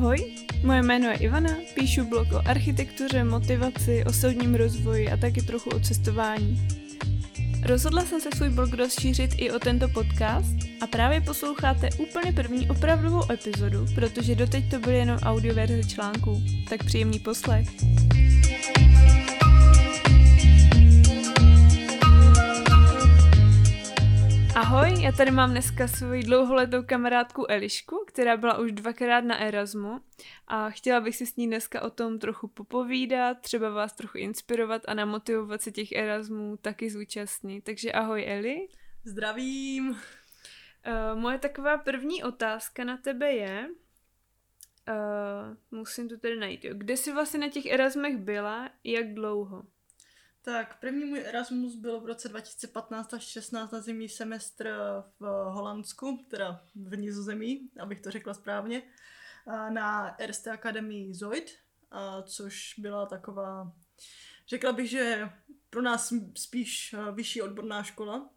Ahoj, moje jméno je Ivana, píšu blog o architektuře, motivaci, osobním rozvoji a taky trochu o cestování. Rozhodla jsem se svůj blog rozšířit i o tento podcast a právě posloucháte úplně první opravdovou epizodu, protože doteď to byly jenom audio verze článků. Tak příjemný poslech. Ahoj, já tady mám dneska svoji dlouholetou kamarádku Elišku, která byla už dvakrát na Erasmu a chtěla bych si s ní dneska o tom trochu popovídat, třeba vás trochu inspirovat a namotivovat se těch Erasmů taky zúčastnit. Takže ahoj Eli. Zdravím. Uh, moje taková první otázka na tebe je, uh, musím to tedy najít, jo. kde jsi vlastně na těch Erasmech byla, jak dlouho? Tak, první můj Erasmus byl v roce 2015 až 16 na zimní semestr v Holandsku, teda v Nizozemí, abych to řekla správně, na RST Akademii Zoid, což byla taková, řekla bych, že pro nás spíš vyšší odborná škola.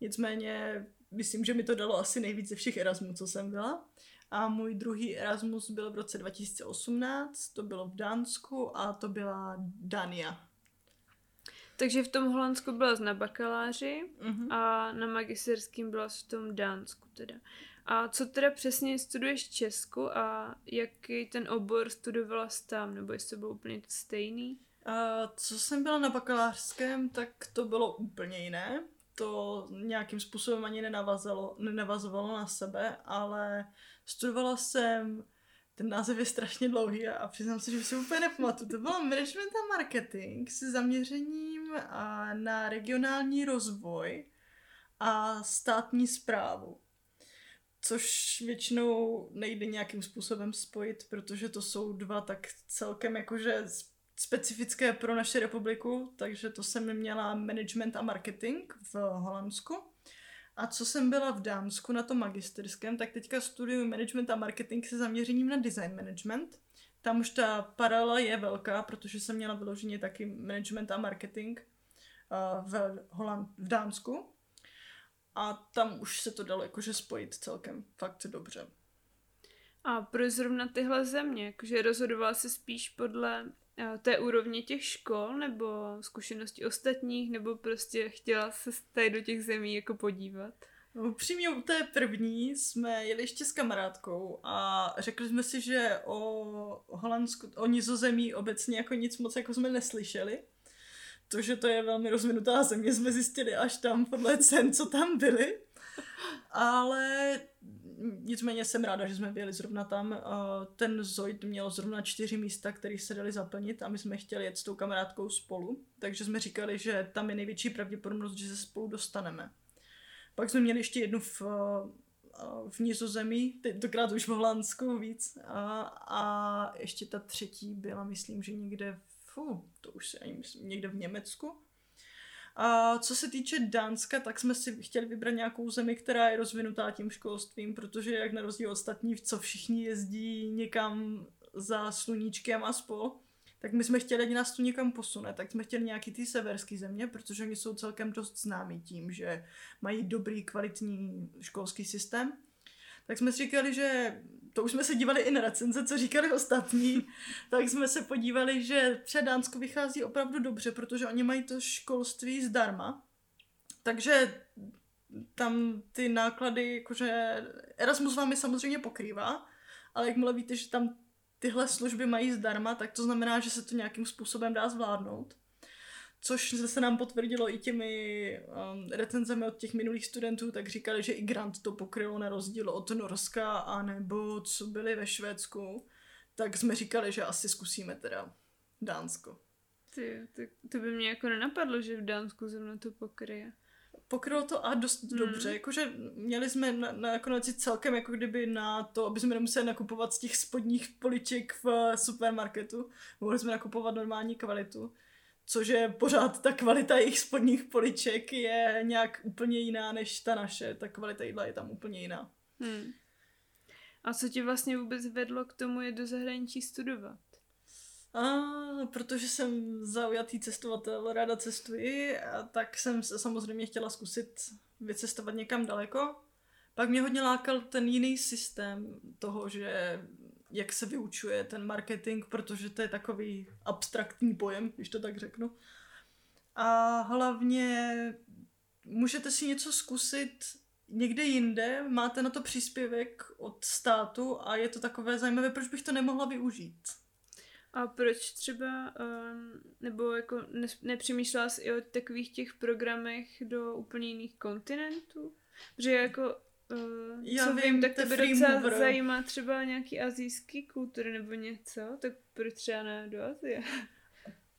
Nicméně myslím, že mi to dalo asi nejvíce všech Erasmů, co jsem byla. A můj druhý Erasmus byl v roce 2018, to bylo v Dánsku a to byla Dania. Takže v tom Holandsku byla na bakaláři uh-huh. a na magisterském byla v tom Dánsku teda. A co teda přesně studuješ v Česku a jaký ten obor studovala tam, nebo jestli to bylo úplně stejný? Uh, co jsem byla na bakalářském, tak to bylo úplně jiné. To nějakým způsobem ani nenavazalo, nenavazovalo na sebe, ale studovala jsem ten název je strašně dlouhý a přiznám se, že si úplně nepamatuju. To bylo management a marketing se zaměřením na regionální rozvoj a státní zprávu. Což většinou nejde nějakým způsobem spojit, protože to jsou dva tak celkem jakože specifické pro naši republiku, takže to jsem měla management a marketing v Holandsku. A co jsem byla v Dánsku na tom magisterském, tak teďka studuju management a marketing se zaměřením na design management. Tam už ta paralela je velká, protože jsem měla vyloženě taky management a marketing uh, v, Holand, v Dánsku. A tam už se to dalo jakože spojit celkem fakt dobře. A proč zrovna tyhle země? Jakože rozhodovala se spíš podle té úrovně těch škol nebo zkušenosti ostatních, nebo prostě chtěla se tady do těch zemí jako podívat? Upřímně u té první jsme jeli ještě s kamarádkou a řekli jsme si, že o Holandsku, o nizozemí obecně jako nic moc jako jsme neslyšeli. To, že to je velmi rozvinutá země, jsme zjistili až tam podle cen, co tam byly. Ale nicméně jsem ráda, že jsme byli zrovna tam. Ten Zoid měl zrovna čtyři místa, které se dali zaplnit a my jsme chtěli jet s tou kamarádkou spolu, takže jsme říkali, že tam je největší pravděpodobnost, že se spolu dostaneme. Pak jsme měli ještě jednu v, v Nizozemí, tentokrát už v Holandsku víc a, a ještě ta třetí byla, myslím, že někde, fu, to už se ani myslím, někde v Německu. A co se týče Dánska, tak jsme si chtěli vybrat nějakou zemi, která je rozvinutá tím školstvím, protože jak na rozdíl ostatní, co všichni jezdí někam za sluníčkem a spol, tak my jsme chtěli, ať nás tu někam posune, tak jsme chtěli nějaký ty severský země, protože oni jsou celkem dost známí tím, že mají dobrý, kvalitní školský systém. Tak jsme si říkali, že to už jsme se dívali i na recenze, co říkali ostatní, tak jsme se podívali, že třeba Dánsko vychází opravdu dobře, protože oni mají to školství zdarma. Takže tam ty náklady, jakože Erasmus vám je samozřejmě pokrývá, ale jakmile víte, že tam tyhle služby mají zdarma, tak to znamená, že se to nějakým způsobem dá zvládnout což se nám potvrdilo i těmi um, recenzemi od těch minulých studentů, tak říkali, že i Grant to pokrylo na rozdíl od Norska a nebo co byli ve Švédsku, tak jsme říkali, že asi zkusíme teda Dánsko. Ty, ty, to by mě jako nenapadlo, že v Dánsku zrovna to pokryje. Pokrylo to a dost hmm. dobře, jakože měli jsme na, na nakonec celkem jako kdyby na to, aby jsme nemuseli nakupovat z těch spodních poliček v supermarketu, mohli jsme nakupovat normální kvalitu což je pořád ta kvalita jejich spodních poliček je nějak úplně jiná než ta naše. Ta kvalita jídla je tam úplně jiná. Hmm. A co ti vlastně vůbec vedlo k tomu je do zahraničí studovat? A, protože jsem zaujatý cestovatel, ráda cestuji, a tak jsem samozřejmě chtěla zkusit vycestovat někam daleko. Pak mě hodně lákal ten jiný systém toho, že jak se vyučuje ten marketing, protože to je takový abstraktní pojem, když to tak řeknu. A hlavně můžete si něco zkusit někde jinde, máte na to příspěvek od státu a je to takové zajímavé, proč bych to nemohla využít. A proč třeba, um, nebo jako ne, nepřemýšlela jsi i o takových těch programech do úplně jiných kontinentů? Protože jako, uh, Já co vím, vím, tak tebe free docela mover. zajímá třeba nějaký azijský kultury nebo něco, tak proč třeba ne do Azie?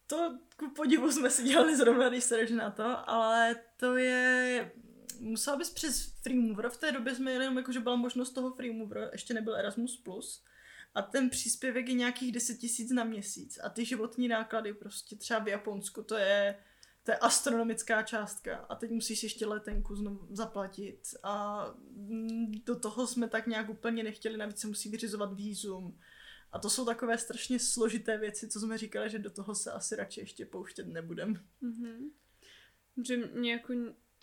To ku podivu jsme si dělali zrovna, když se jdeš na to, ale to je... Musela bys přes Freemover, v té době jsme jeli jenom jako, že byla možnost toho Freemover, ještě nebyl Erasmus+, plus, a ten příspěvek je nějakých 10 tisíc na měsíc a ty životní náklady prostě třeba v Japonsku, to je, to je astronomická částka a teď musíš ještě letenku znovu zaplatit a mm, do toho jsme tak nějak úplně nechtěli, navíc se musí vyřizovat výzum a to jsou takové strašně složité věci, co jsme říkali, že do toho se asi radši ještě pouštět nebudem. Mhm. Že mě jako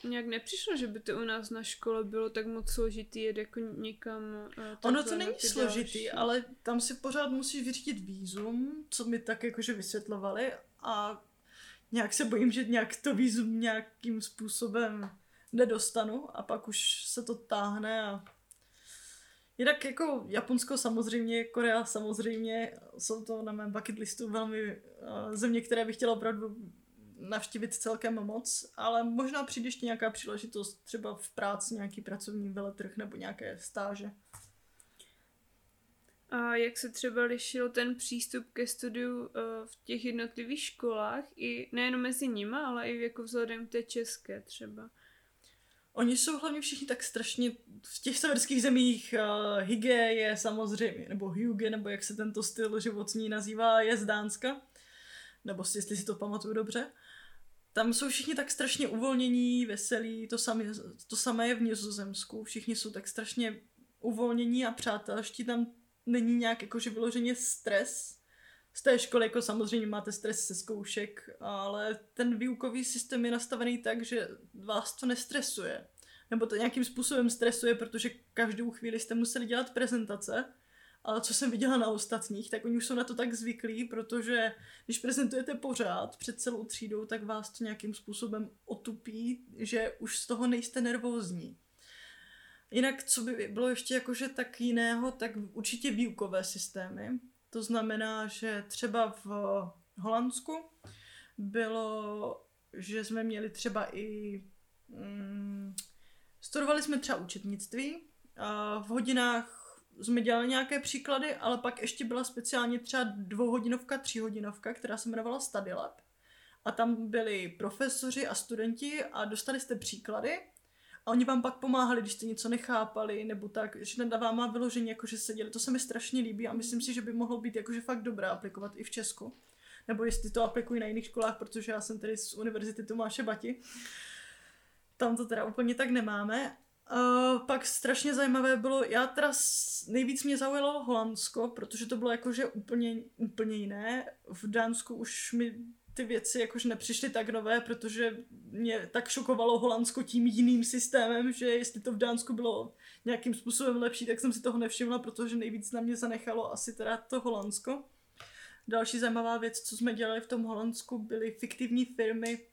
nějak nepřišlo, že by to u nás na škole bylo tak moc složitý jet jako někam. Uh, Ono to není složitý, ale tam si pořád musíš vyřídit výzum, co mi tak jakože vysvětlovali a nějak se bojím, že nějak to výzum nějakým způsobem nedostanu a pak už se to táhne a Jinak jako Japonsko samozřejmě, Korea samozřejmě, jsou to na mém bucket listu velmi uh, země, které bych chtěla opravdu navštívit celkem moc, ale možná přijde ještě nějaká příležitost třeba v práci, nějaký pracovní veletrh nebo nějaké stáže. A jak se třeba lišil ten přístup ke studiu uh, v těch jednotlivých školách, i nejenom mezi nima, ale i jako vzhledem k té české třeba? Oni jsou hlavně všichni tak strašně v těch severských zemích uh, Hygge je samozřejmě, nebo Hyuge, nebo jak se tento styl životní nazývá, je z Dánska. Nebo jestli si to pamatuju dobře. Tam jsou všichni tak strašně uvolnění, veselí, to samé, to samé je v Nizozemsku. Všichni jsou tak strašně uvolnění a přátelští, tam není nějak jakože vyloženě stres. Z té školy jako samozřejmě máte stres ze zkoušek, ale ten výukový systém je nastavený tak, že vás to nestresuje. Nebo to nějakým způsobem stresuje, protože každou chvíli jste museli dělat prezentace, ale co jsem viděla na ostatních, tak oni už jsou na to tak zvyklí, protože když prezentujete pořád před celou třídou, tak vás to nějakým způsobem otupí, že už z toho nejste nervózní. Jinak, co by bylo ještě jakože tak jiného, tak určitě výukové systémy. To znamená, že třeba v Holandsku bylo, že jsme měli třeba i... Mm, studovali jsme třeba učetnictví. A v hodinách jsme dělali nějaké příklady, ale pak ještě byla speciálně třeba dvouhodinovka, tříhodinovka, která se jmenovala StudyLab. A tam byli profesoři a studenti a dostali jste příklady a oni vám pak pomáhali, když jste něco nechápali, nebo tak, že na váma vyložení jakože seděli. To se mi strašně líbí a myslím si, že by mohlo být jakože fakt dobré aplikovat i v Česku. Nebo jestli to aplikují na jiných školách, protože já jsem tady z Univerzity Tomáše Bati. Tam to teda úplně tak nemáme. Uh, pak strašně zajímavé bylo, já teda nejvíc mě zaujalo Holandsko, protože to bylo jakože úplně, úplně jiné. V Dánsku už mi ty věci jakože nepřišly tak nové, protože mě tak šokovalo Holandsko tím jiným systémem, že jestli to v Dánsku bylo nějakým způsobem lepší, tak jsem si toho nevšimla, protože nejvíc na mě zanechalo asi teda to Holandsko. Další zajímavá věc, co jsme dělali v tom Holandsku, byly fiktivní firmy,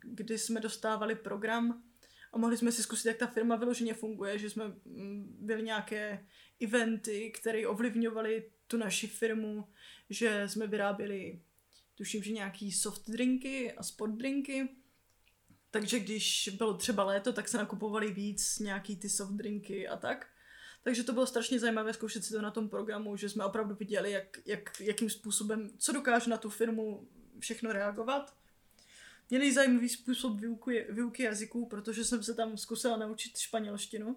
kdy jsme dostávali program a mohli jsme si zkusit, jak ta firma vyloženě funguje, že jsme byli nějaké eventy, které ovlivňovaly tu naši firmu, že jsme vyráběli tuším, že nějaký soft drinky a sport drinky. Takže když bylo třeba léto, tak se nakupovali víc nějaký ty soft drinky a tak. Takže to bylo strašně zajímavé zkoušet si to na tom programu, že jsme opravdu viděli, jak, jak, jakým způsobem, co dokáže na tu firmu všechno reagovat. Měli zajímavý způsob výuky, výuky jazyků, protože jsem se tam zkusila naučit španělštinu.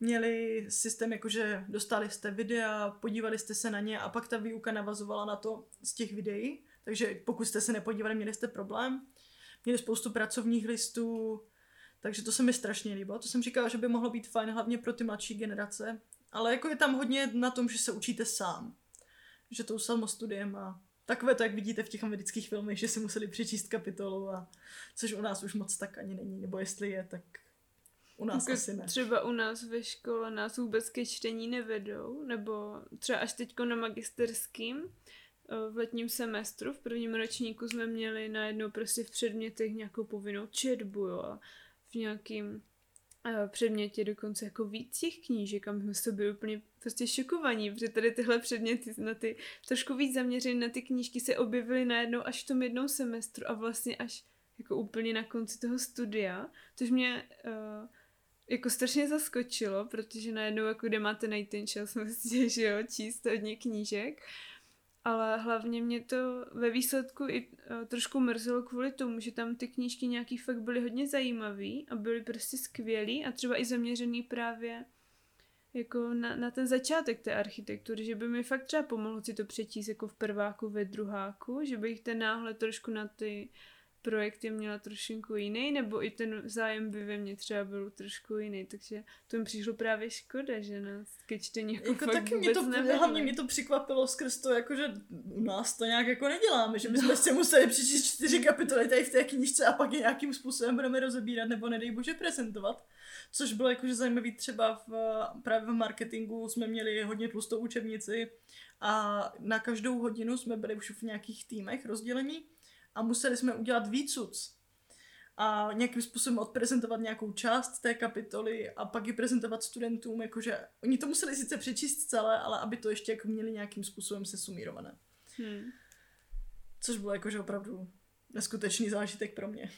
Měli systém, jakože dostali jste videa, podívali jste se na ně a pak ta výuka navazovala na to z těch videí. Takže pokud jste se nepodívali, měli jste problém. Měli spoustu pracovních listů, takže to se mi strašně líbilo. To jsem říkala, že by mohlo být fajn hlavně pro ty mladší generace. Ale jako je tam hodně na tom, že se učíte sám. Že tou samostudiem a takové to, jak vidíte v těch amerických filmech, že si museli přečíst kapitolu a což u nás už moc tak ani není, nebo jestli je, tak U nás Jako asi ne. Třeba u nás ve škole nás vůbec ke čtení nevedou, nebo třeba až teďko na magisterským v letním semestru, v prvním ročníku jsme měli najednou prostě v předmětech nějakou povinnou četbu, jo, a v nějakým eh, předmětě dokonce jako víc těch knížek a my jsme toho byli úplně prostě šokovaní, protože tady tyhle předměty na ty trošku víc zaměřené na ty knížky se objevily najednou až v tom jednou semestru a vlastně až jako úplně na konci toho studia, což mě uh, jako strašně zaskočilo, protože najednou jako kde máte najít ten čas vlastně, že jo, číst hodně knížek, ale hlavně mě to ve výsledku i uh, trošku mrzelo kvůli tomu, že tam ty knížky nějaký fakt byly hodně zajímavý a byly prostě skvělý a třeba i zaměřený právě jako na, na ten začátek té architektury, že by mi fakt třeba pomohlo si to přečíst jako v prváku, ve druháku, že bych ten náhle trošku na ty projekty měla trošku jiný, nebo i ten zájem by ve mně třeba byl trošku jiný, takže to mi přišlo právě škoda, že nás ke čtení jako, Jako fakt taky mě vůbec to, nevedlo. hlavně mě to překvapilo skrz to, jako že u nás to nějak jako neděláme, že bychom si museli přečíst čtyři kapitoly tady v té knížce a pak je nějakým způsobem budeme rozebírat nebo nedej bože prezentovat. Což bylo jakože zajímavý třeba v, právě v marketingu jsme měli hodně tlustou učebnici a na každou hodinu jsme byli už v nějakých týmech rozdělení a museli jsme udělat výcuc a nějakým způsobem odprezentovat nějakou část té kapitoly a pak ji prezentovat studentům, jakože oni to museli sice přečíst celé, ale aby to ještě jako měli nějakým způsobem sesumírované. Hmm. Což bylo jakože opravdu neskutečný zážitek pro mě.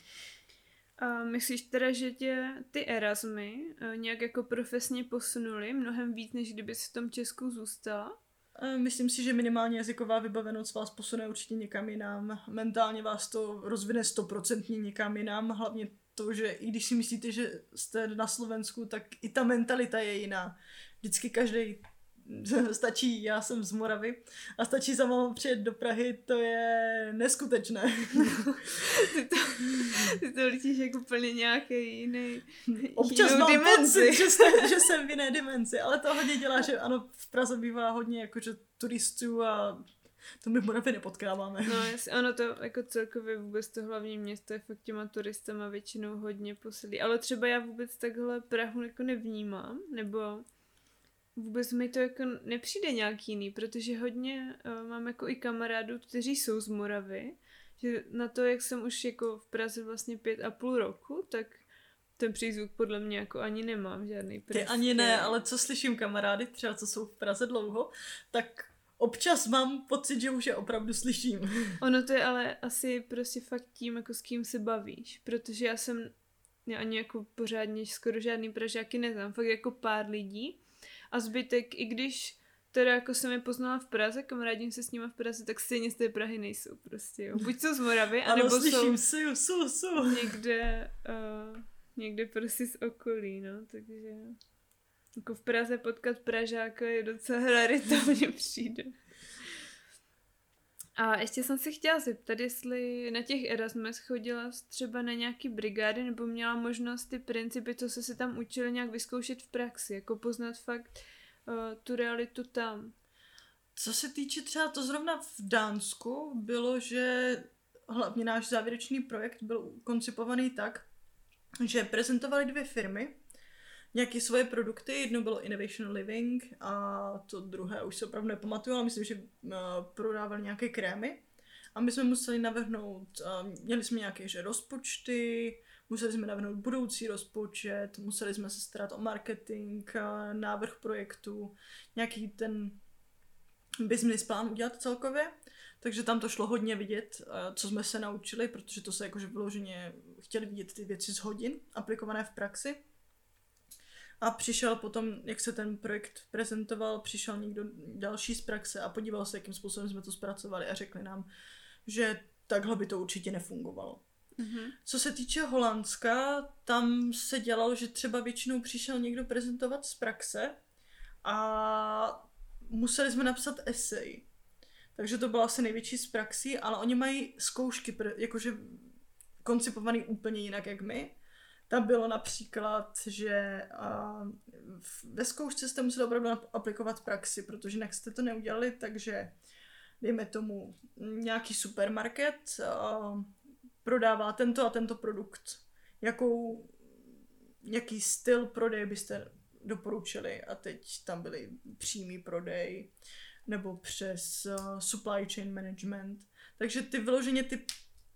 A myslíš teda, že tě ty Erasmy eh, nějak jako profesně posunuly mnohem víc, než kdyby si v tom Česku zůstala? Myslím si, že minimálně jazyková vybavenost vás posune určitě někam jinam. Mentálně vás to rozvine stoprocentně někam jinam. Hlavně to, že i když si myslíte, že jste na Slovensku, tak i ta mentalita je jiná. Vždycky každý stačí, já jsem z Moravy, a stačí za mnou přijet do Prahy, to je neskutečné. To, ty to lítíš jako úplně nějaký jiný, Občas mám dimenzi. pocit, že jsem, že jsem v jiné dimenzi, ale to hodně dělá, že ano, v Praze bývá hodně jakože turistů a to my v Moravě nepotkáváme. No jasně, ono to jako celkově vůbec to hlavní město je fakt těma turistama většinou hodně posilí. Ale třeba já vůbec takhle Prahu jako nevnímám, nebo vůbec mi to jako nepřijde nějak jiný, protože hodně uh, mám jako i kamarádů, kteří jsou z Moravy, že na to, jak jsem už jako v Praze vlastně pět a půl roku, tak ten přízvuk podle mě jako ani nemám žádný Ty pražský. ani ne, ale co slyším kamarády, třeba co jsou v Praze dlouho, tak občas mám pocit, že už je opravdu slyším. Ono to je ale asi prostě fakt tím, jako s kým se bavíš, protože já jsem já ani jako pořádně skoro žádný Pražáky neznám, fakt jako pár lidí a zbytek, i když teda jako jsem je poznala v Praze, kamarádím se s nimi v Praze, tak stejně z té Prahy nejsou prostě, jo. Buď jsou z Moravy, Ano, anebo jsou slyším, su, su, su. někde, uh, někde prostě z okolí, no, takže jako v Praze potkat Pražáka je docela rarita, mně přijde. A ještě jsem se chtěla zeptat, jestli na těch Erasmus chodila třeba na nějaký brigády nebo měla možnost ty principy, co se si tam učili, nějak vyzkoušet v praxi, jako poznat fakt uh, tu realitu tam. Co se týče třeba to zrovna v Dánsku, bylo, že hlavně náš závěrečný projekt byl koncipovaný tak, že prezentovali dvě firmy, nějaké svoje produkty, jedno bylo Innovation Living a to druhé už se opravdu nepamatuju, ale myslím, že uh, prodávali nějaké krémy. A my jsme museli navrhnout, uh, měli jsme nějaké že rozpočty, museli jsme navrhnout budoucí rozpočet, museli jsme se starat o marketing, návrh projektu, nějaký ten business plán udělat celkově. Takže tam to šlo hodně vidět, co jsme se naučili, protože to se jakože vyloženě chtěli vidět ty věci z hodin, aplikované v praxi. A přišel potom, jak se ten projekt prezentoval, přišel někdo další z praxe a podíval se, jakým způsobem jsme to zpracovali a řekli nám, že takhle by to určitě nefungovalo. Mm-hmm. Co se týče Holandska, tam se dělalo, že třeba většinou přišel někdo prezentovat z praxe a museli jsme napsat esej. Takže to byla asi největší z praxí, ale oni mají zkoušky, jakože koncipovaný úplně jinak jak my. Tam bylo například, že ve zkoušce jste museli opravdu ap- aplikovat praxi, protože jinak jste to neudělali, takže dejme tomu nějaký supermarket prodává tento a tento produkt. Jakou jaký styl prodeje byste doporučili a teď tam byly přímý prodej nebo přes uh, supply chain management. Takže ty vyloženě ty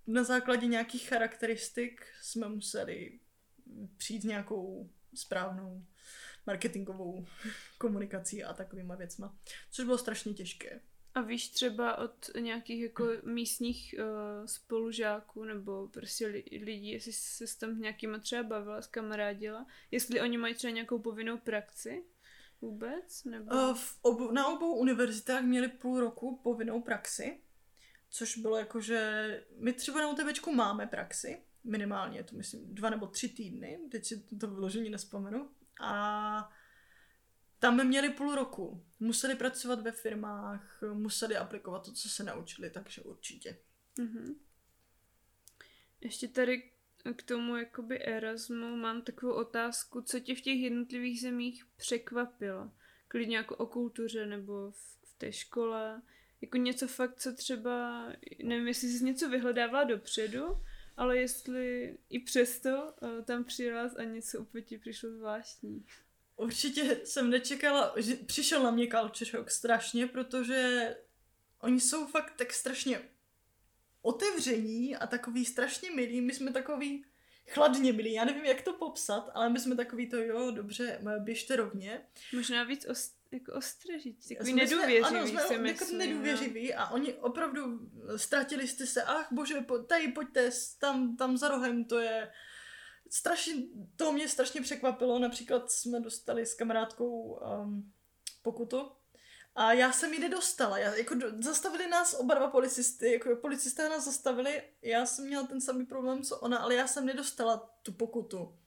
na základě nějakých charakteristik jsme museli přijít s nějakou správnou marketingovou komunikací a takovýma věcma, což bylo strašně těžké. A víš třeba od nějakých jako místních uh, spolužáků nebo prostě lidí, jestli se s tam nějakýma třeba bavila, s kamarádila, jestli oni mají třeba nějakou povinnou praxi vůbec? Nebo... Uh, v obu, na obou univerzitách měli půl roku povinnou praxi, což bylo jako, že my třeba na UTBčku máme praxi, minimálně, to myslím dva nebo tři týdny, teď si to vyložení nespomenu, a tam měli půl roku. Museli pracovat ve firmách, museli aplikovat to, co se naučili, takže určitě. Mm-hmm. Ještě tady k tomu jakoby Erasmu mám takovou otázku, co tě v těch jednotlivých zemích překvapilo? Klidně jako o kultuře nebo v, té škole. Jako něco fakt, co třeba, nevím, jestli jsi něco vyhledávala dopředu, ale jestli i přesto uh, tam přijela a něco úplně ti přišlo zvláštní. Určitě jsem nečekala, že přišel na mě culture shock strašně, protože oni jsou fakt tak strašně otevření a takový strašně milí. My jsme takový chladně milí. Já nevím, jak to popsat, ale my jsme takový to, jo, dobře, běžte rovně. Možná víc ost, jako ostražit, takový jsme, nedůvěřivý. Ano, jsme jako myslím, nedůvěřivý no. a oni opravdu ztratili jste se, ach bože, po, tady pojďte, tam, tam za rohem, to je strašně, to mě strašně překvapilo, například jsme dostali s kamarádkou um, pokutu a já jsem ji nedostala. Já, jako, zastavili nás oba dva policisty, jako policisté nás zastavili, já jsem měla ten samý problém, co ona, ale já jsem nedostala tu pokutu.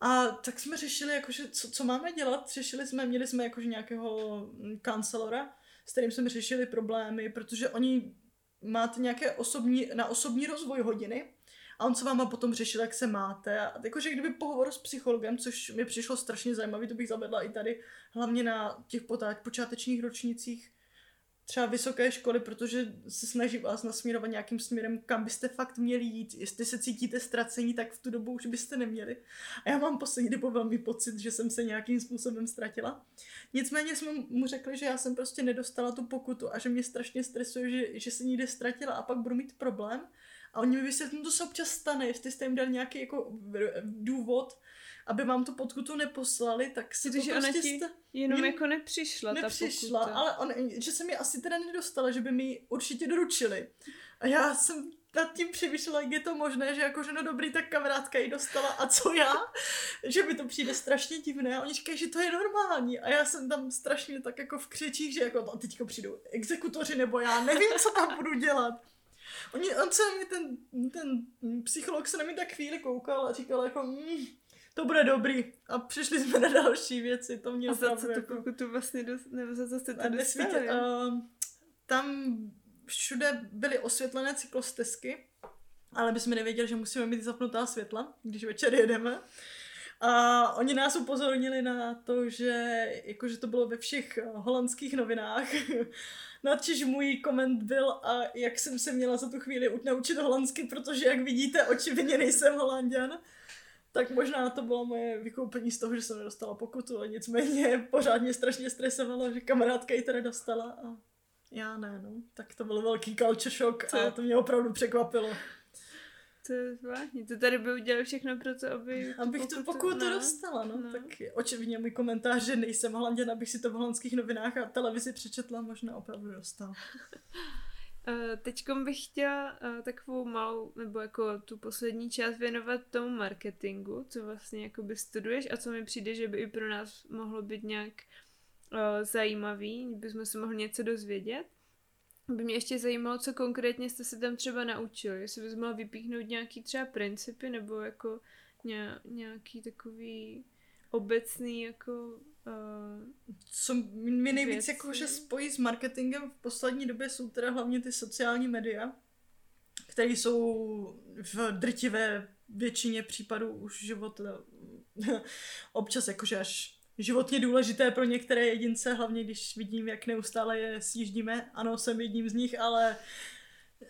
A tak jsme řešili, jakože, co, co máme dělat. Řešili jsme, měli jsme jakože nějakého kancelora, s kterým jsme řešili problémy, protože oni máte nějaké osobní, na osobní rozvoj hodiny a on se váma potom řešil, jak se máte. A jakože kdyby pohovor s psychologem, což mi přišlo strašně zajímavý, to bych zavedla i tady, hlavně na těch počátečních ročnících třeba vysoké školy, protože se snaží vás nasměrovat nějakým směrem, kam byste fakt měli jít. Jestli se cítíte ztracení, tak v tu dobu už byste neměli. A já mám poslední dobu velmi pocit, že jsem se nějakým způsobem ztratila. Nicméně jsme mu řekli, že já jsem prostě nedostala tu pokutu a že mě strašně stresuje, že, že se někde ztratila a pak budu mít problém. A oni mi vysvětlili, to se občas stane, jestli jste jim dali nějaký jako důvod, aby vám tu pokutu neposlali, tak si Když to prostě ona ti sta... jenom jako nepřišla, nepřišla ta pokuta. ale on, že jsem ji asi teda nedostala, že by mi určitě doručili. A já jsem nad tím přemýšlela, jak je to možné, že jakože no dobrý, tak kamarádka ji dostala a co já? že mi to přijde strašně divné a oni říkají, že to je normální a já jsem tam strašně tak jako v křečích, že jako no, teďko přijdou exekutoři nebo já nevím, co tam budu dělat. Oni, on se mi ten, ten psycholog se na mě tak chvíli koukal a říkal jako, mm, to bude dobrý. A přišli jsme na další věci, to mě opravdu... A za co jako... tu tu vlastně dost, nebo za co jste to dostali? Uh, tam všude byly osvětlené cyklostezky, ale my jsme nevěděli, že musíme mít zapnutá světla, když večer jedeme. A oni nás upozornili na to, že jakože to bylo ve všech holandských novinách Nadčiž můj koment byl, a jak jsem se měla za tu chvíli naučit holandsky, protože jak vidíte, očividně nejsem holanděn. Tak možná to bylo moje vykoupení z toho, že jsem nedostala pokutu, a nicméně pořád mě strašně stresovalo, že kamarádka ji teda dostala a já ne, no. Tak to byl velký culture shock a to mě opravdu překvapilo. To je zvláštní. To tady by udělali všechno pro to, aby Abych tu pokutu no, dostala, no. no. Tak očividně můj komentář, že nejsem holanděn, abych si to v holandských novinách a televizi přečetla, možná opravdu dostal. Eh, Teď bych chtěla uh, takovou malou, nebo jako tu poslední část věnovat tomu marketingu, co vlastně jakoby studuješ a co mi přijde, že by i pro nás mohlo být nějak uh, zajímavý, bychom se mohli něco dozvědět by mě ještě zajímalo, co konkrétně jste se tam třeba naučili. Jestli bys mohla vypíchnout nějaký třeba principy nebo jako nějaký takový obecný jako uh, Co mi nejvíc jako, že spojí s marketingem v poslední době jsou teda hlavně ty sociální média, které jsou v drtivé většině případů už život občas jakože až životně důležité pro některé jedince, hlavně když vidím, jak neustále je sjíždíme. Ano, jsem jedním z nich, ale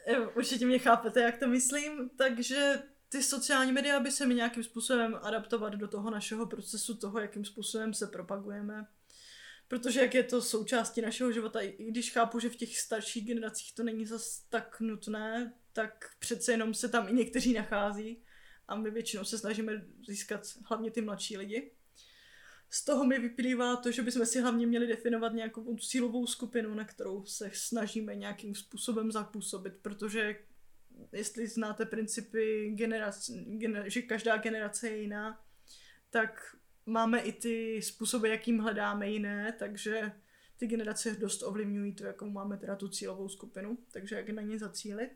eh, určitě mě chápete, jak to myslím. Takže ty sociální média by se mi nějakým způsobem adaptovat do toho našeho procesu, toho, jakým způsobem se propagujeme. Protože jak je to součástí našeho života, i když chápu, že v těch starších generacích to není zas tak nutné, tak přece jenom se tam i někteří nachází a my většinou se snažíme získat hlavně ty mladší lidi. Z toho mi vyplývá to, že bychom si hlavně měli definovat nějakou cílovou skupinu, na kterou se snažíme nějakým způsobem zapůsobit, protože jestli znáte principy generace, gener, že každá generace je jiná, tak máme i ty způsoby, jakým hledáme jiné, takže ty generace dost ovlivňují to, jakou máme teda tu cílovou skupinu, takže jak na ně zacílit.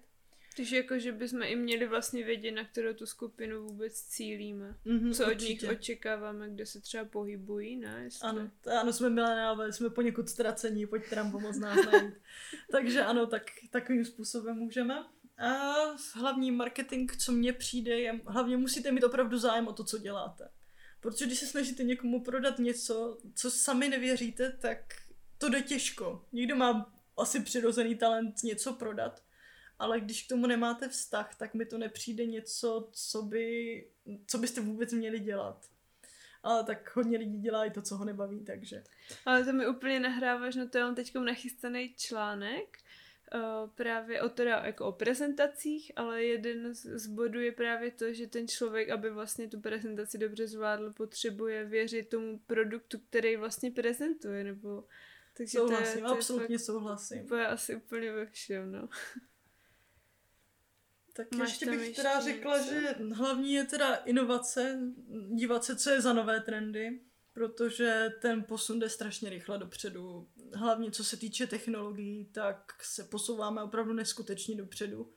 Takže jako, že bychom i měli vlastně vědět, na kterou tu skupinu vůbec cílíme. Mm-hmm, Co určitě. od nich očekáváme, kde se třeba pohybují, ne? Jestli... Ano, ano, jsme mileniálové, jsme poněkud ztracení, pojďte nám pomoct nás najít. Takže ano, tak takovým způsobem můžeme. A hlavní marketing, co mně přijde, je, hlavně musíte mít opravdu zájem o to, co děláte. Protože když se snažíte někomu prodat něco, co sami nevěříte, tak to jde těžko. Někdo má asi přirozený talent něco prodat, ale když k tomu nemáte vztah, tak mi to nepřijde něco, co, by, co byste vůbec měli dělat. Ale tak hodně lidí dělá i to, co ho nebaví, takže. Ale to mi úplně nahráváš, no to je teď nachystaný článek, Uh, právě o teda jako o prezentacích, ale jeden z, z bodů je právě to, že ten člověk, aby vlastně tu prezentaci dobře zvládl, potřebuje věřit tomu produktu, který vlastně prezentuje, nebo takže souhlasím, to je, to absolutně je souhlasím. To je asi úplně ve všem, no. Tak Máš ještě bych ještě teda řekla, něco? že hlavní je teda inovace, dívat se, co je za nové trendy, protože ten posun jde strašně rychle dopředu. Hlavně co se týče technologií, tak se posouváme opravdu neskutečně dopředu.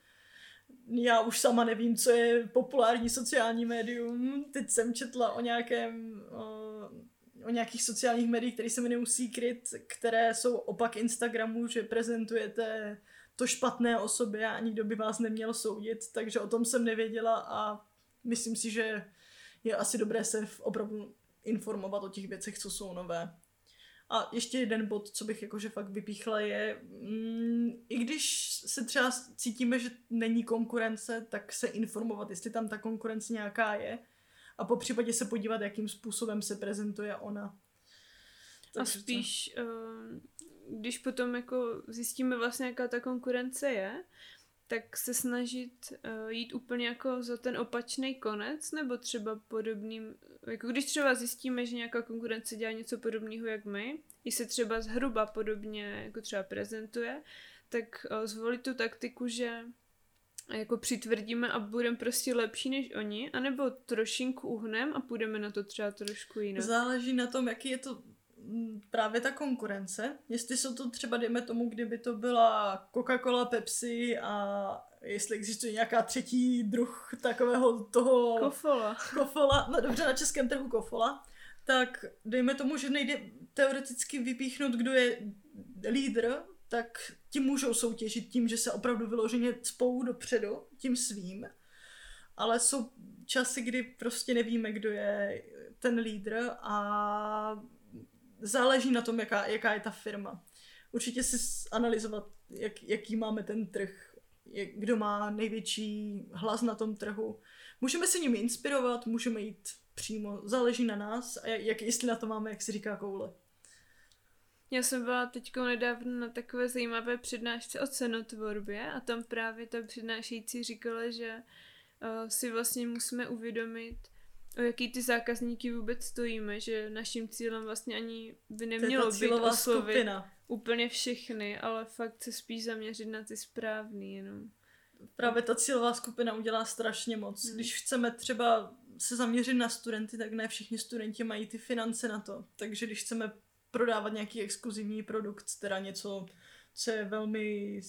Já už sama nevím, co je populární sociální médium. Teď jsem četla o nějakém o, o nějakých sociálních médiích, které se mi nemusí kryt, které jsou opak Instagramu, že prezentujete to špatné osobě a nikdo by vás neměl soudit, takže o tom jsem nevěděla a myslím si, že je asi dobré se opravdu informovat o těch věcech, co jsou nové. A ještě jeden bod, co bych jakože fakt vypíchla, je, mm, i když se třeba cítíme, že není konkurence, tak se informovat, jestli tam ta konkurence nějaká je a po případě se podívat, jakým způsobem se prezentuje ona. Takže a spíš, co? Uh, když potom jako zjistíme vlastně, jaká ta konkurence je, tak se snažit uh, jít úplně jako za ten opačný konec, nebo třeba podobným, jako když třeba zjistíme, že nějaká konkurence dělá něco podobného jak my, i se třeba zhruba podobně jako třeba prezentuje, tak uh, zvolit tu taktiku, že jako přitvrdíme a budeme prostě lepší než oni, anebo trošinku uhnem a půjdeme na to třeba trošku jinak. Záleží na tom, jaký je to právě ta konkurence. Jestli jsou to třeba, dejme tomu, kdyby to byla Coca-Cola, Pepsi a jestli existuje nějaká třetí druh takového toho... Kofola. Kofola, no dobře, na českém trhu kofola, tak dejme tomu, že nejde teoreticky vypíchnout, kdo je lídr, tak tím můžou soutěžit tím, že se opravdu vyloženě spou dopředu, tím svým. Ale jsou časy, kdy prostě nevíme, kdo je ten lídr a záleží na tom, jaká, jaká je ta firma. Určitě si analyzovat, jak, jaký máme ten trh, jak, kdo má největší hlas na tom trhu. Můžeme se nimi inspirovat, můžeme jít přímo, záleží na nás a jak, jestli na to máme, jak se říká, koule. Já jsem byla teď nedávno na takové zajímavé přednášce o cenotvorbě a tam právě ta přednášející říkala, že uh, si vlastně musíme uvědomit, o jaký ty zákazníky vůbec stojíme, že naším cílem vlastně ani by nemělo být oslovit skupina. úplně všechny, ale fakt se spíš zaměřit na ty správný jenom. Právě ta cílová skupina udělá strašně moc. Hmm. Když chceme třeba se zaměřit na studenty, tak ne všichni studenti mají ty finance na to. Takže když chceme prodávat nějaký exkluzivní produkt, teda něco, co je velmi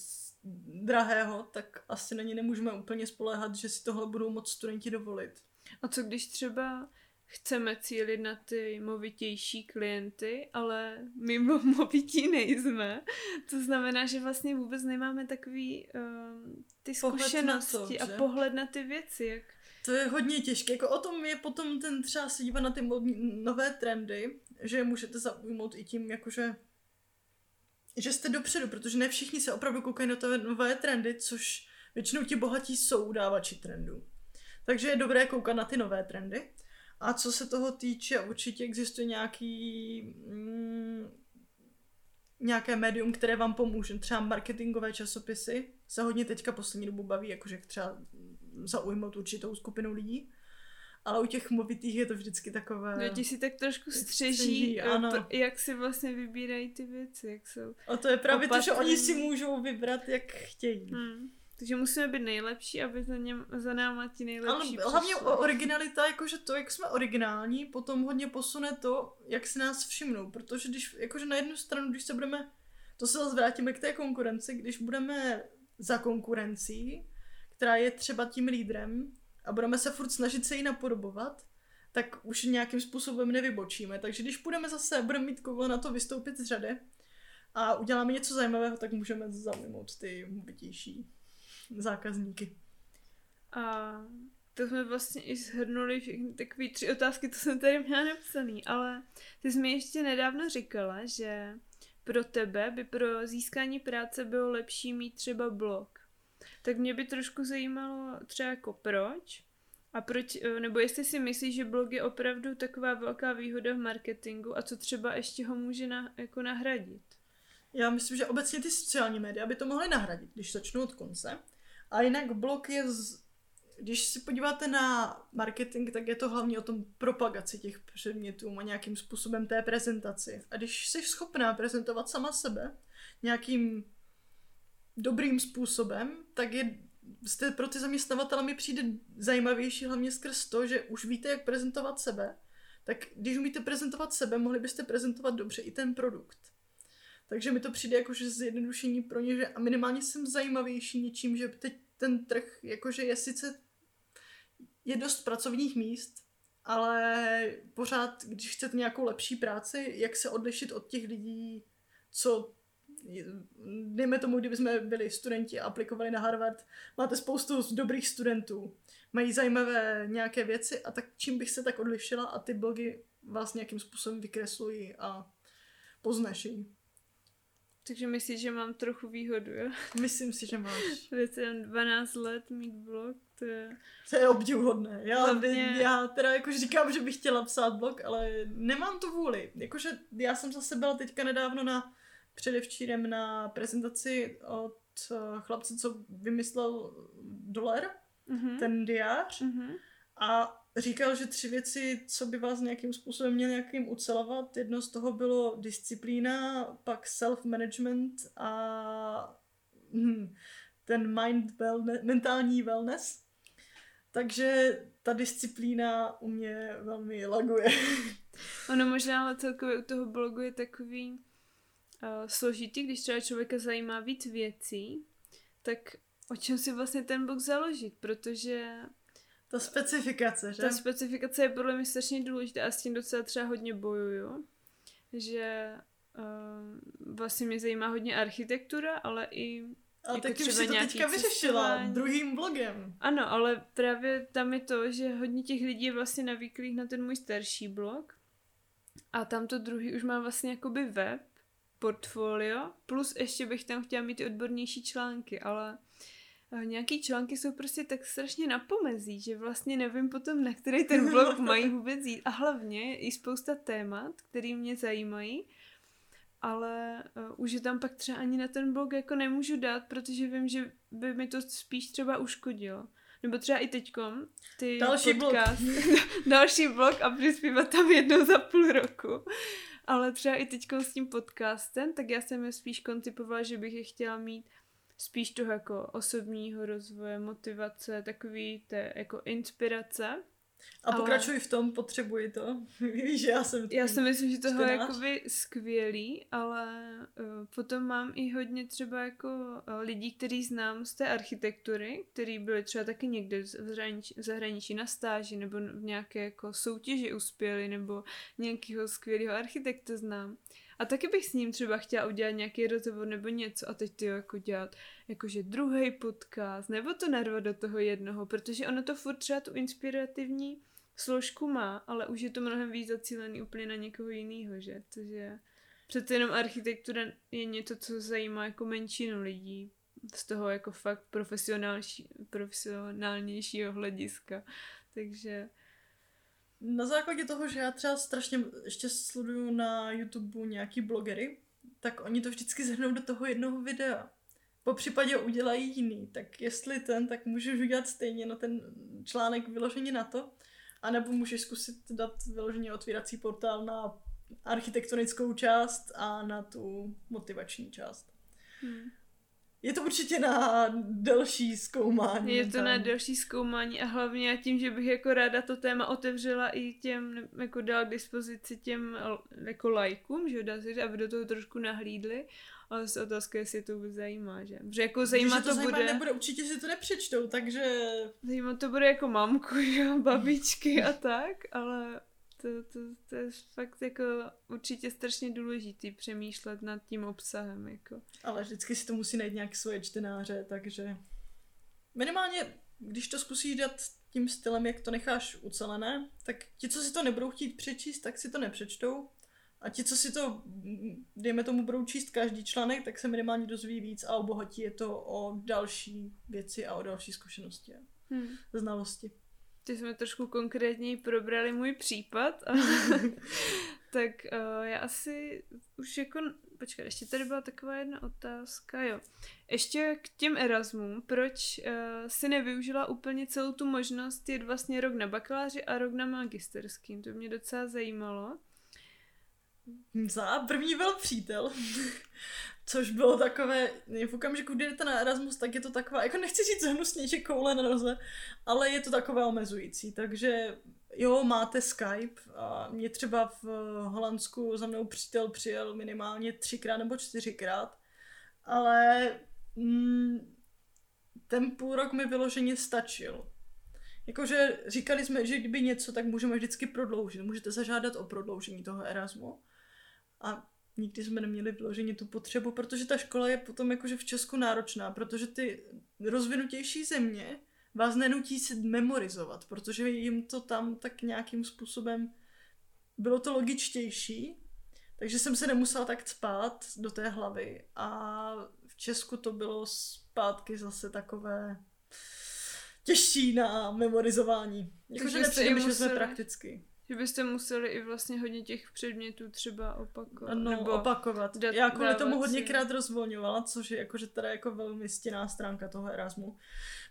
drahého, tak asi na ně nemůžeme úplně spoléhat, že si tohle budou moc studenti dovolit. A co když třeba chceme cílit na ty movitější klienty, ale my movití nejsme. To znamená, že vlastně vůbec nemáme takový um, ty zkušenosti to, a pohled na ty věci. Jak... To je hodně těžké. Jako o tom je potom ten třeba se dívat na ty nové trendy, že můžete zaujmout i tím, jakože že jste dopředu, protože ne všichni se opravdu koukají na ty nové trendy, což většinou ti bohatí jsou udávači trendů. Takže je dobré koukat na ty nové trendy. A co se toho týče, určitě existuje nějaký mm, nějaké médium, které vám pomůže. Třeba marketingové časopisy se hodně teďka poslední dobu baví, jakože třeba zaujmout určitou skupinu lidí. Ale u těch movitých je to vždycky takové... Jo, ti si tak trošku střeží, Střeží, ano. to, jak si vlastně vybírají ty věci, jak jsou. A to je právě to, že Opatrný. oni si můžou vybrat, jak chtějí. Hmm. Takže musíme být nejlepší, aby za, něm, za náma ti Ale nejlepší hlavně přišli. o- originalita, jakože to, jak jsme originální, potom hodně posune to, jak si nás všimnou, protože když, jakože na jednu stranu, když se budeme, to se zase vrátíme k té konkurenci, když budeme za konkurencí, která je třeba tím lídrem a budeme se furt snažit se jí napodobovat, tak už nějakým způsobem nevybočíme. Takže když půjdeme zase, budeme mít koule na to vystoupit z řady a uděláme něco zajímavého, tak můžeme zaujmout ty movitější zákazníky. A to jsme vlastně i shrnuli všechny takové tři otázky, co jsem tady měla napsaný, ale ty jsi mi ještě nedávno říkala, že pro tebe by pro získání práce bylo lepší mít třeba blog. Tak mě by trošku zajímalo třeba jako proč, a proč, eh, nebo jestli si myslíš, že blog je opravdu taková velká výhoda v marketingu a co třeba ještě ho může na, jako nahradit. Já myslím, že obecně ty sociální média by to mohly nahradit, když začnu od konce. A jinak blog je, z... když si podíváte na marketing, tak je to hlavně o tom propagaci těch předmětů a nějakým způsobem té prezentaci. A když jsi schopná prezentovat sama sebe nějakým dobrým způsobem, tak je jste pro ty zaměstnavatele mi přijde zajímavější hlavně skrz to, že už víte, jak prezentovat sebe, tak když umíte prezentovat sebe, mohli byste prezentovat dobře i ten produkt. Takže mi to přijde jako, že zjednodušení pro ně, že a minimálně jsem zajímavější něčím, že teď ten trh, jakože je sice je dost pracovních míst, ale pořád, když chcete nějakou lepší práci, jak se odlišit od těch lidí, co dejme tomu, kdyby jsme byli studenti a aplikovali na Harvard, máte spoustu dobrých studentů, mají zajímavé nějaké věci a tak čím bych se tak odlišila a ty blogy vás nějakým způsobem vykreslují a poznaší. Takže myslíš, že mám trochu výhodu, jo? Myslím si, že máš. Věcem 12 let mít blog, to je... To je obdivuhodné. Já, Hlavně- já teda jakož říkám, že bych chtěla psát blog, ale nemám tu vůli. Jakože já jsem zase byla teďka nedávno na předevčírem na prezentaci od eh, chlapce, co vymyslel dolar, Mhm. ten diář. Mhm. A říkal, že tři věci, co by vás nějakým způsobem měly nějakým ucelovat. Jedno z toho bylo disciplína, pak self-management a hm, ten mind wellness, mentální wellness. Takže ta disciplína u mě velmi laguje. Ono možná ale celkově u toho blogu je takový uh, složitý, když třeba člověka zajímá víc věcí, tak o čem si vlastně ten blog založit, protože Ta specifikace, že? ta specifikace je podle mě strašně důležitá a s tím docela třeba hodně bojuju, že uh, vlastně mě zajímá hodně architektura, ale i Ale jako taky už si to teďka vyřešila druhým blogem. Ano, ale právě tam je to, že hodně těch lidí je vlastně navyklých na ten můj starší blog a tam to druhý už má vlastně jakoby web, portfolio, plus ještě bych tam chtěla mít i odbornější články, ale nějaký články jsou prostě tak strašně na pomezí, že vlastně nevím potom, na který ten blog mají vůbec jít. A hlavně i spousta témat, které mě zajímají, ale uh, už je tam pak třeba ani na ten blog jako nemůžu dát, protože vím, že by mi to spíš třeba uškodilo. Nebo třeba i teďkom, ty Další blog. podcast, další blog a přispívat tam jednou za půl roku. Ale třeba i teďkom s tím podcastem, tak já jsem je spíš koncipovala, že bych je chtěla mít spíš toho jako osobního rozvoje, motivace, takový té jako inspirace. A Ale- pokračuj v tom, potřebuji to. Víš, že já jsem... Já si myslím, že toho je jakoby skvělý, ale uh, potom mám i hodně třeba jako uh, lidí, který znám z té architektury, který byli třeba taky někde v zahraničí, v zahraničí na stáži nebo v nějaké jako soutěži uspěli nebo nějakého skvělého architekta znám. A taky bych s ním třeba chtěla udělat nějaký rozhovor nebo něco a teď ty jako dělat jakože druhý podcast, nebo to narvat do toho jednoho, protože ono to furt třeba tu inspirativní složku má, ale už je to mnohem víc zacílený úplně na někoho jiného, že? Takže přece jenom architektura je něco, co zajímá jako menšinu lidí. z toho jako fakt profesionálnější, profesionálnějšího hlediska. Takže na základě toho, že já třeba strašně ještě sleduju na YouTube nějaký blogery, tak oni to vždycky zhrnou do toho jednoho videa. Po případě udělají jiný, tak jestli ten, tak můžeš udělat stejně na ten článek vyloženě na to, anebo můžeš zkusit dát vyloženě otvírací portál na architektonickou část a na tu motivační část. Hmm. Je to určitě na delší zkoumání. Je to na delší zkoumání a hlavně tím, že bych jako ráda to téma otevřela i těm, jako dala k dispozici těm jako lajkům, že dá se, aby do toho trošku nahlídli. Ale se otázka, jestli je to vůbec zajímá, že? Protože jako zajímá to, to bude... nebude, určitě si to nepřečtou, takže... Zajímá to bude jako mamku, jo, babičky a tak, ale to, to, to je fakt jako určitě strašně důležitý přemýšlet nad tím obsahem. Jako. Ale vždycky si to musí najít nějak svoje čtenáře, takže minimálně, když to zkusíš dát tím stylem, jak to necháš ucelené, tak ti, co si to nebudou chtít přečíst, tak si to nepřečtou. A ti, co si to, dejme tomu, budou číst každý článek, tak se minimálně dozví víc a obohatí je to o další věci a o další zkušenosti a hmm. znalosti ty jsme trošku konkrétněji probrali můj případ. A, tak uh, já asi už jako... Počkej, ještě tady byla taková jedna otázka, jo. Ještě k těm Erasmům, proč uh, si nevyužila úplně celou tu možnost jít vlastně rok na bakaláři a rok na magisterským? To mě docela zajímalo. Za první byl přítel. Což bylo takové, v okamžiku, kdy jdete na Erasmus, tak je to taková, jako nechci říct hnusně, že koule na noze, ale je to takové omezující, takže jo, máte Skype a mě třeba v Holandsku za mnou přítel přijel minimálně třikrát nebo čtyřikrát, ale mm, ten půl rok mi vyloženě stačil. Jakože říkali jsme, že kdyby něco, tak můžeme vždycky prodloužit. Můžete zažádat o prodloužení toho Erasmu. A nikdy jsme neměli vyloženě tu potřebu, protože ta škola je potom jakože v Česku náročná, protože ty rozvinutější země vás nenutí si memorizovat, protože jim to tam tak nějakým způsobem bylo to logičtější, takže jsem se nemusela tak spát do té hlavy a v Česku to bylo zpátky zase takové těžší na memorizování. Jakože nepřijde, že jsme prakticky. Že byste museli i vlastně hodně těch předmětů třeba opakovat. No, nebo opakovat. Dat, Já kvůli tomu hodněkrát rozvolňovala, což je jakože teda jako velmi stěná stránka toho Erasmu.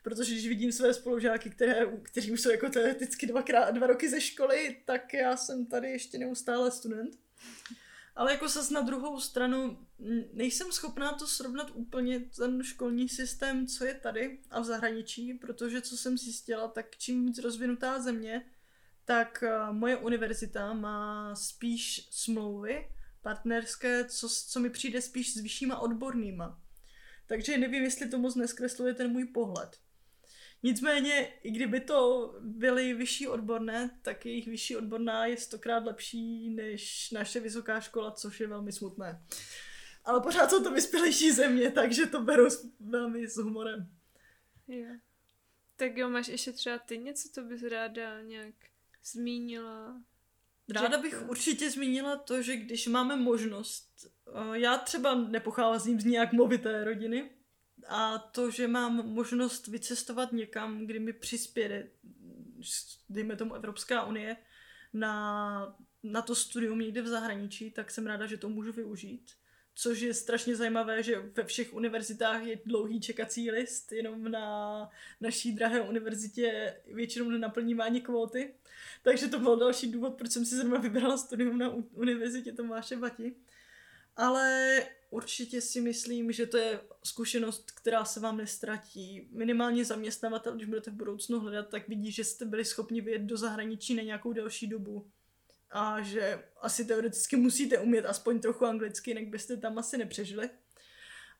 Protože když vidím své spolužáky, které, kteří už jsou jako teoreticky dvakrát, dva roky ze školy, tak já jsem tady ještě neustále student. Ale jako se na druhou stranu nejsem schopná to srovnat úplně ten školní systém, co je tady a v zahraničí, protože co jsem zjistila, tak čím víc rozvinutá země, tak eh, moje univerzita má spíš smlouvy partnerské, co, co mi přijde spíš s vyššíma odbornýma. Takže nevím, jestli to moc neskresluje ten můj pohled. Nicméně, i kdyby to byly vyšší odborné, tak jejich vyšší odborná je stokrát lepší než naše vysoká škola, což je velmi smutné. Ale pořád jsou to vyspělejší země, takže to beru velmi s humorem. Jo. Tak jo, máš ještě třeba ty něco, co bys ráda nějak zmínila? Ráda bych určitě zmínila to, že když máme možnost, eh, já třeba nepocházím z nějak movité rodiny, a to, že mám možnost vycestovat někam, kdy mi přispěje, dejme tomu Evropská unie, na, na to studium někde v zahraničí, tak jsem ráda, že to můžu využít. Což je strašně zajímavé, že ve všech univerzitách je dlouhý čekací list, jenom na naší drahé univerzitě většinou nenaplní ani kvóty. Takže to byl další důvod, proč jsem si zrovna vybrala studium na univerzitě Tomáše Bati. Ale určitě si myslím, že to je zkušenost, která se vám nestratí. Minimálně zaměstnavatel, když budete v budoucnu hledat, tak vidí, že jste byli schopni vyjet do zahraničí na nějakou delší dobu. A že asi teoreticky musíte umět aspoň trochu anglicky, jinak byste tam asi nepřežili.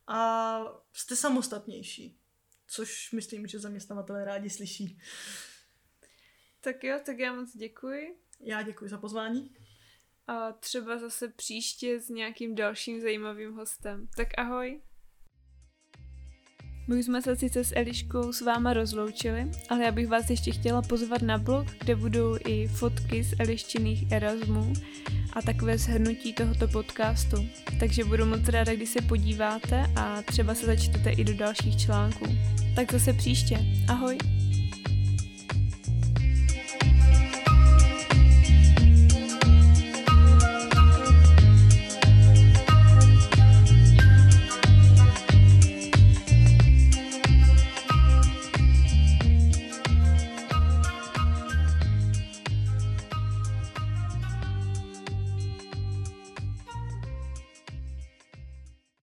A jste samostatnější, což myslím, že zaměstnavatelé rádi slyší. Tak jo, tak já moc děkuji. Já děkuji za pozvání. A třeba zase příště s nějakým dalším zajímavým hostem. Tak ahoj. My jsme se sice s Eliškou s váma rozloučili, ale já bych vás ještě chtěla pozvat na blog, kde budou i fotky z Eliščiných Erasmů a takové shrnutí tohoto podcastu. Takže budu moc ráda, když se podíváte a třeba se začtete i do dalších článků. Tak zase příště. Ahoj!